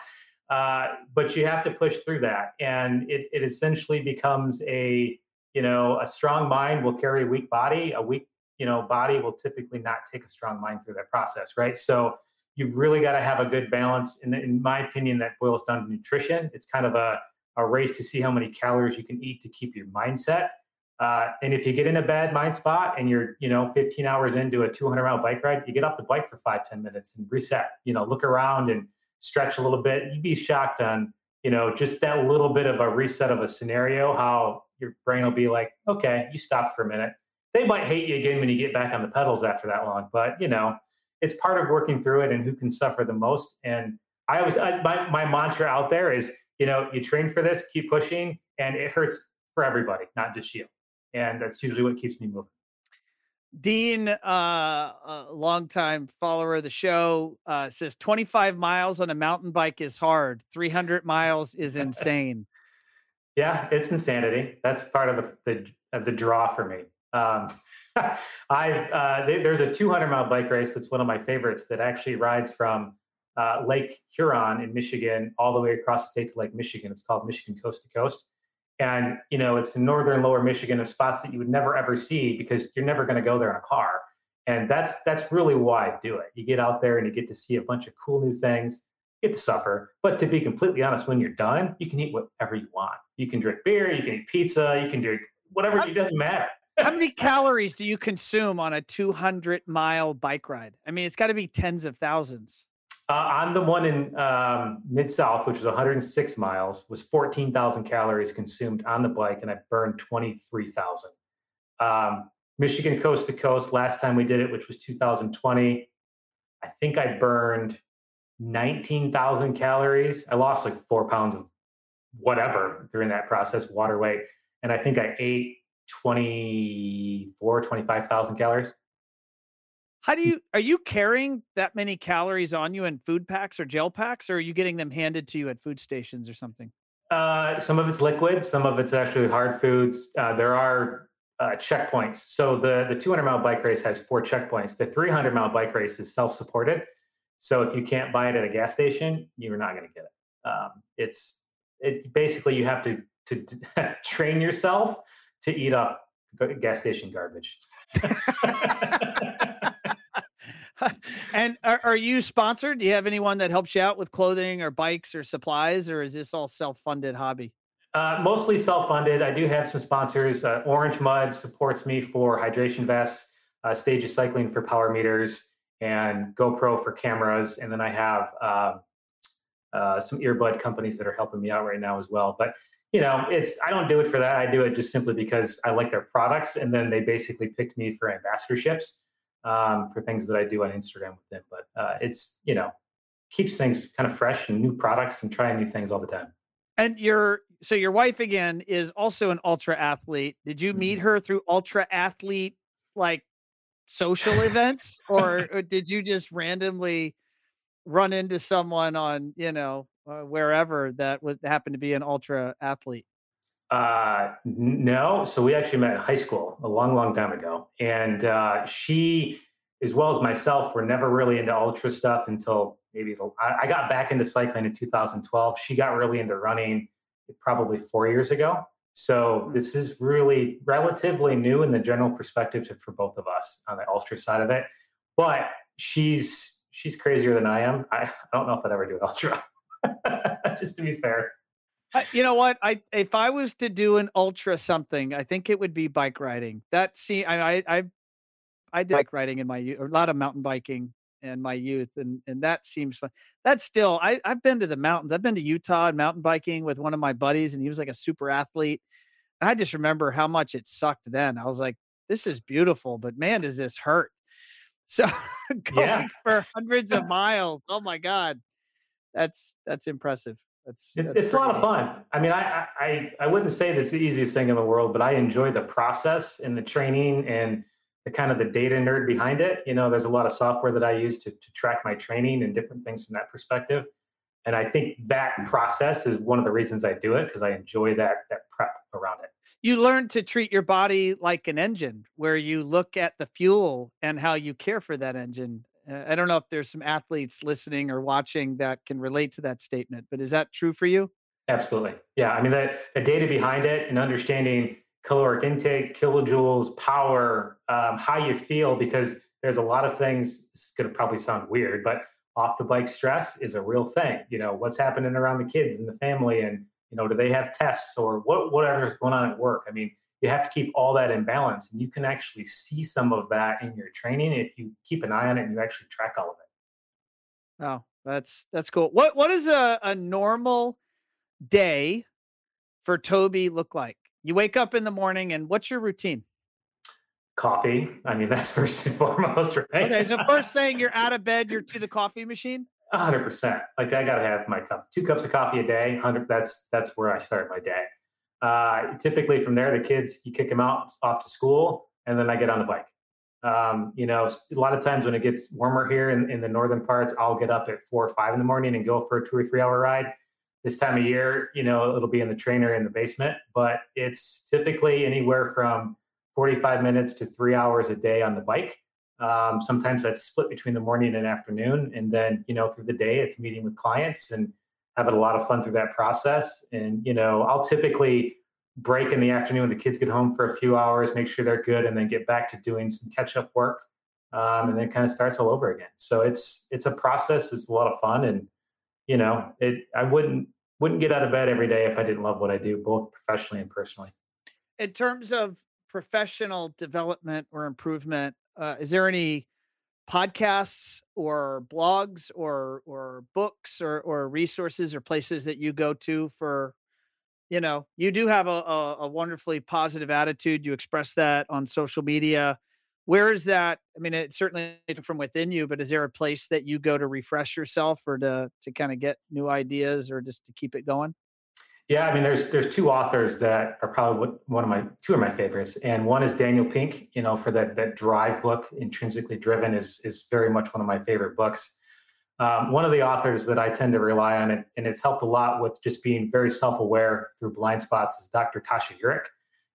Uh, but you have to push through that, and it it essentially becomes a you know a strong mind will carry a weak body a weak you know body will typically not take a strong mind through that process right so you've really got to have a good balance in, in my opinion that boils down to nutrition it's kind of a, a race to see how many calories you can eat to keep your mindset uh, and if you get in a bad mind spot and you're you know 15 hours into a 200 mile bike ride you get off the bike for five 10 minutes and reset you know look around and stretch a little bit you'd be shocked on you know just that little bit of a reset of a scenario how your brain will be like, okay, you stop for a minute. They might hate you again when you get back on the pedals after that long, but you know, it's part of working through it and who can suffer the most. And I always, I, my, my mantra out there is, you know, you train for this, keep pushing, and it hurts for everybody, not just you. And that's usually what keeps me moving. Dean, uh, a longtime follower of the show, uh, says 25 miles on a mountain bike is hard. 300 miles is insane. Yeah, it's insanity. That's part of the, the of the draw for me. Um, I've uh, there's a 200 mile bike race that's one of my favorites that actually rides from uh, Lake Huron in Michigan all the way across the state to Lake Michigan. It's called Michigan Coast to Coast, and you know it's in northern Lower Michigan of spots that you would never ever see because you're never going to go there in a car. And that's that's really why I do it. You get out there and you get to see a bunch of cool new things you get to suffer. But to be completely honest, when you're done, you can eat whatever you want. You can drink beer, you can eat pizza, you can drink whatever. How, it doesn't matter. how many calories do you consume on a 200 mile bike ride? I mean, it's got to be tens of thousands. Uh, on the one in um, Mid South, which was 106 miles, was 14,000 calories consumed on the bike, and I burned 23,000. Um, Michigan coast to coast, last time we did it, which was 2020, I think I burned 19,000 calories. I lost like four pounds of whatever during that process, water weight. And I think I ate 24, 25,000 calories. How do you, are you carrying that many calories on you in food packs or gel packs, or are you getting them handed to you at food stations or something? Uh, some of it's liquid, some of it's actually hard foods. Uh, there are uh, checkpoints. So the, the 200 mile bike race has four checkpoints. The 300 mile bike race is self supported. So if you can't buy it at a gas station, you're not going to get it. Um, it's it basically you have to to, to train yourself to eat off gas station garbage. and are, are, you sponsored? Do you have anyone that helps you out with clothing or bikes or supplies, or is this all self-funded hobby? Uh, mostly self-funded. I do have some sponsors. Uh, Orange Mud supports me for hydration vests. Uh, Stages Cycling for power meters and GoPro for cameras, and then I have uh, uh, some earbud companies that are helping me out right now as well. But you know, it's I don't do it for that. I do it just simply because I like their products, and then they basically picked me for ambassadorships um, for things that I do on Instagram with them. But uh, it's you know keeps things kind of fresh and new products and trying new things all the time. And your so your wife again is also an ultra athlete. Did you meet mm-hmm. her through ultra athlete like social events or, or, did you just randomly run into someone on you know uh, wherever that would happen to be an ultra athlete? Uh, no. So we actually met in high school a long, long time ago, and uh, she, as well as myself, were never really into ultra stuff until maybe the, I, I got back into cycling in 2012. She got really into running probably four years ago. So hmm. this is really relatively new in the general perspective to, for both of us on the ultra side of it. But she's she's crazier than I am. I, I don't know if I'd ever do an ultra. Just to be fair. You know what? I if I was to do an ultra something, I think it would be bike riding. That see, I I I did bike riding in my youth, a lot of mountain biking in my youth, and and that seems fun. That's still I I've been to the mountains. I've been to Utah and mountain biking with one of my buddies, and he was like a super athlete. And I just remember how much it sucked then. I was like, this is beautiful, but man, does this hurt? So going yeah. for hundreds of miles. Oh my God. That's that's impressive. That's, that's it's a lot of fun. I mean, I, I I wouldn't say that's the easiest thing in the world, but I enjoy the process and the training and the kind of the data nerd behind it. You know, there's a lot of software that I use to, to track my training and different things from that perspective. And I think that process is one of the reasons I do it because I enjoy that that prep around it you learn to treat your body like an engine where you look at the fuel and how you care for that engine uh, i don't know if there's some athletes listening or watching that can relate to that statement but is that true for you absolutely yeah i mean the, the data behind it and understanding caloric intake kilojoules power um, how you feel because there's a lot of things it's going to probably sound weird but off the bike stress is a real thing you know what's happening around the kids and the family and you know, do they have tests or what whatever is going on at work? I mean, you have to keep all that in balance, and you can actually see some of that in your training if you keep an eye on it and you actually track all of it. Oh, that's that's cool. What what does a, a normal day for Toby look like? You wake up in the morning, and what's your routine? Coffee. I mean, that's first and foremost, right? Okay, so first thing you're out of bed, you're to the coffee machine hundred percent. Like I gotta have my cup, two cups of coffee a day. Hundred. That's that's where I start my day. Uh, typically from there, the kids you kick them out off to school, and then I get on the bike. Um, you know, a lot of times when it gets warmer here in, in the northern parts, I'll get up at four or five in the morning and go for a two or three hour ride. This time of year, you know, it'll be in the trainer in the basement, but it's typically anywhere from 45 minutes to three hours a day on the bike. Um, sometimes that's split between the morning and afternoon. And then, you know, through the day, it's meeting with clients and having a lot of fun through that process. And, you know, I'll typically break in the afternoon when the kids get home for a few hours, make sure they're good, and then get back to doing some catch up work. Um, and then kind of starts all over again. So it's it's a process. It's a lot of fun, and you know, it. I wouldn't wouldn't get out of bed every day if I didn't love what I do, both professionally and personally. In terms of professional development or improvement, uh, is there any podcasts or blogs or or books or or resources or places that you go to for you know you do have a, a, a wonderfully positive attitude you express that on social media. Where is that i mean it certainly from within you but is there a place that you go to refresh yourself or to to kind of get new ideas or just to keep it going yeah, I mean, there's there's two authors that are probably one of my two of my favorites, and one is Daniel Pink. You know, for that that Drive book, Intrinsically Driven, is is very much one of my favorite books. Um, one of the authors that I tend to rely on, it, and it's helped a lot with just being very self-aware through blind spots, is Dr. Tasha Eurich,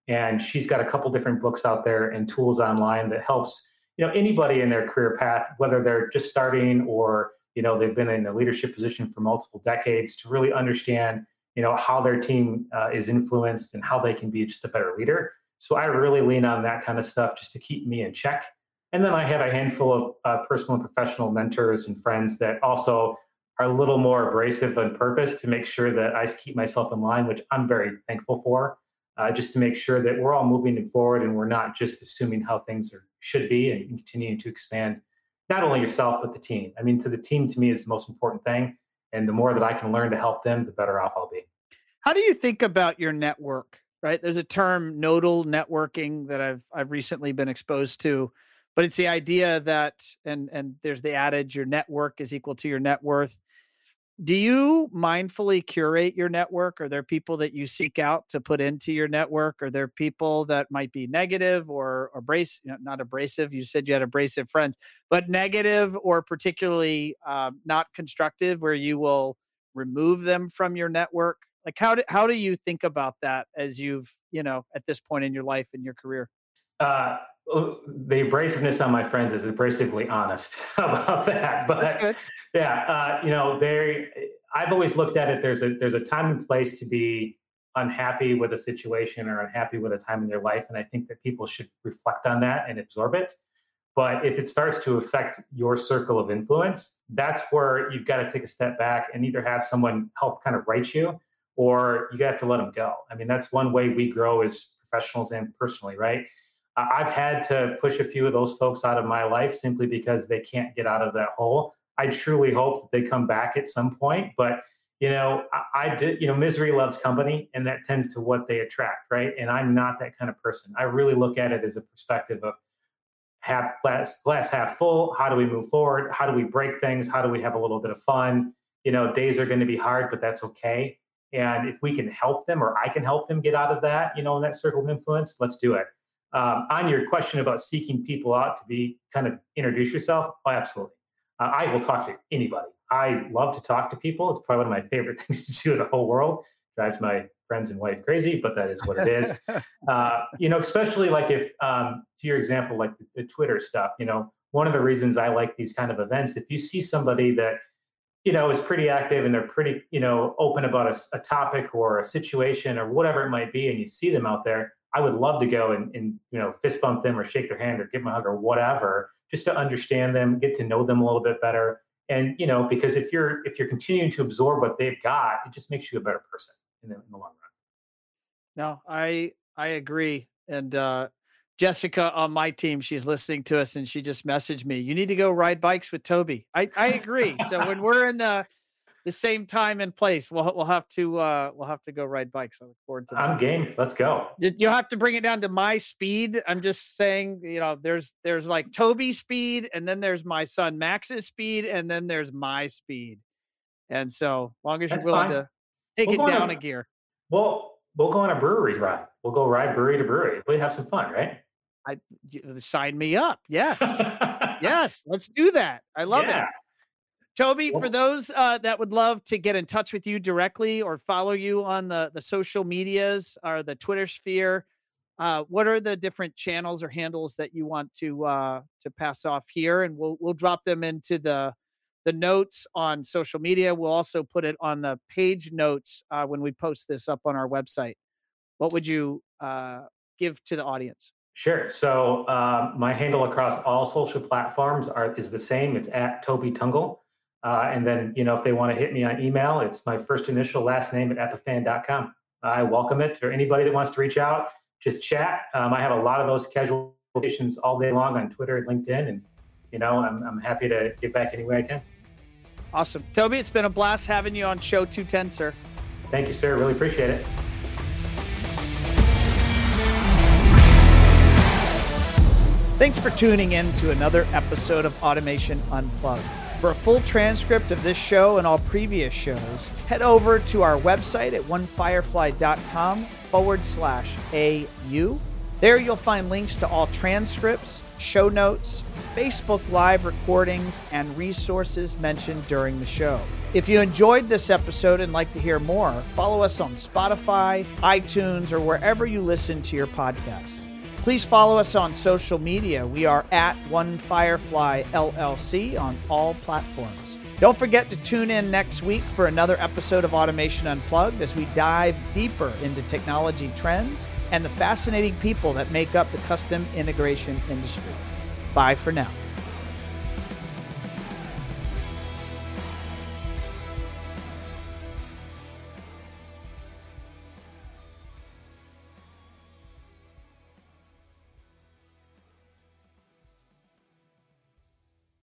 and she's got a couple different books out there and tools online that helps you know anybody in their career path, whether they're just starting or you know they've been in a leadership position for multiple decades, to really understand you know how their team uh, is influenced and how they can be just a better leader. So i really lean on that kind of stuff just to keep me in check. And then i have a handful of uh, personal and professional mentors and friends that also are a little more abrasive on purpose to make sure that i keep myself in line which i'm very thankful for uh, just to make sure that we're all moving forward and we're not just assuming how things are, should be and continuing to expand not only yourself but the team. I mean to the team to me is the most important thing and the more that I can learn to help them, the better off I'll be. How do you think about your network? Right, there's a term nodal networking that I've I've recently been exposed to, but it's the idea that and and there's the adage your network is equal to your net worth. Do you mindfully curate your network? Are there people that you seek out to put into your network? Are there people that might be negative or abrasive, not abrasive? You said you had abrasive friends, but negative or particularly um, not constructive, where you will remove them from your network? Like how do how do you think about that as you've you know at this point in your life and your career? Uh, the abrasiveness on my friends is abrasively honest about that. But yeah, uh, you know, they. I've always looked at it. There's a there's a time and place to be unhappy with a situation or unhappy with a time in their life, and I think that people should reflect on that and absorb it. But if it starts to affect your circle of influence, that's where you've got to take a step back and either have someone help kind of write you, or you have to let them go. I mean, that's one way we grow as professionals and personally, right? I've had to push a few of those folks out of my life simply because they can't get out of that hole. I truly hope that they come back at some point, but you know, I, I did, you know, misery loves company and that tends to what they attract, right? And I'm not that kind of person. I really look at it as a perspective of half glass, glass half full. How do we move forward? How do we break things? How do we have a little bit of fun? You know, days are going to be hard, but that's okay. And if we can help them or I can help them get out of that, you know, in that circle of influence, let's do it. Um, on your question about seeking people out to be kind of introduce yourself, oh, absolutely. Uh, I will talk to anybody. I love to talk to people. It's probably one of my favorite things to do in the whole world. Drives my friends and wife crazy, but that is what it is. uh, you know, especially like if, um, to your example, like the, the Twitter stuff, you know, one of the reasons I like these kind of events, if you see somebody that, you know, is pretty active and they're pretty, you know, open about a, a topic or a situation or whatever it might be, and you see them out there, I would love to go and, and you know fist bump them or shake their hand or give them a hug or whatever, just to understand them, get to know them a little bit better. And you know, because if you're if you're continuing to absorb what they've got, it just makes you a better person in the, in the long run. No, I I agree. And uh, Jessica on my team, she's listening to us, and she just messaged me. You need to go ride bikes with Toby. I I agree. so when we're in the the same time and place. We'll we'll have to uh we'll have to go ride bikes. I look forward to that. I'm game. Let's go. You'll have to bring it down to my speed. I'm just saying, you know, there's there's like Toby speed, and then there's my son Max's speed, and then there's my speed. And so, long as you're willing fine. to take we'll it down a, a gear. Well, we'll go on a brewery ride. We'll go ride brewery to brewery. We'll have some fun, right? I sign me up. Yes, yes. Let's do that. I love yeah. it. Toby, for those uh, that would love to get in touch with you directly or follow you on the, the social medias or the Twitter sphere, uh, what are the different channels or handles that you want to uh, to pass off here? And we'll we'll drop them into the the notes on social media. We'll also put it on the page notes uh, when we post this up on our website. What would you uh, give to the audience? Sure. So uh, my handle across all social platforms are is the same. It's at Toby Tungate. Uh, and then, you know, if they want to hit me on email, it's my first initial last name at epiphan.com. I welcome it or anybody that wants to reach out, just chat. Um, I have a lot of those casual conversations all day long on Twitter and LinkedIn. And, you know, I'm, I'm happy to get back any way I can. Awesome. Toby, it's been a blast having you on Show 210, sir. Thank you, sir. Really appreciate it. Thanks for tuning in to another episode of Automation Unplugged. For a full transcript of this show and all previous shows, head over to our website at onefirefly.com forward slash AU. There you'll find links to all transcripts, show notes, Facebook Live recordings, and resources mentioned during the show. If you enjoyed this episode and like to hear more, follow us on Spotify, iTunes, or wherever you listen to your podcast. Please follow us on social media. We are at One Firefly LLC on all platforms. Don't forget to tune in next week for another episode of Automation Unplugged as we dive deeper into technology trends and the fascinating people that make up the custom integration industry. Bye for now.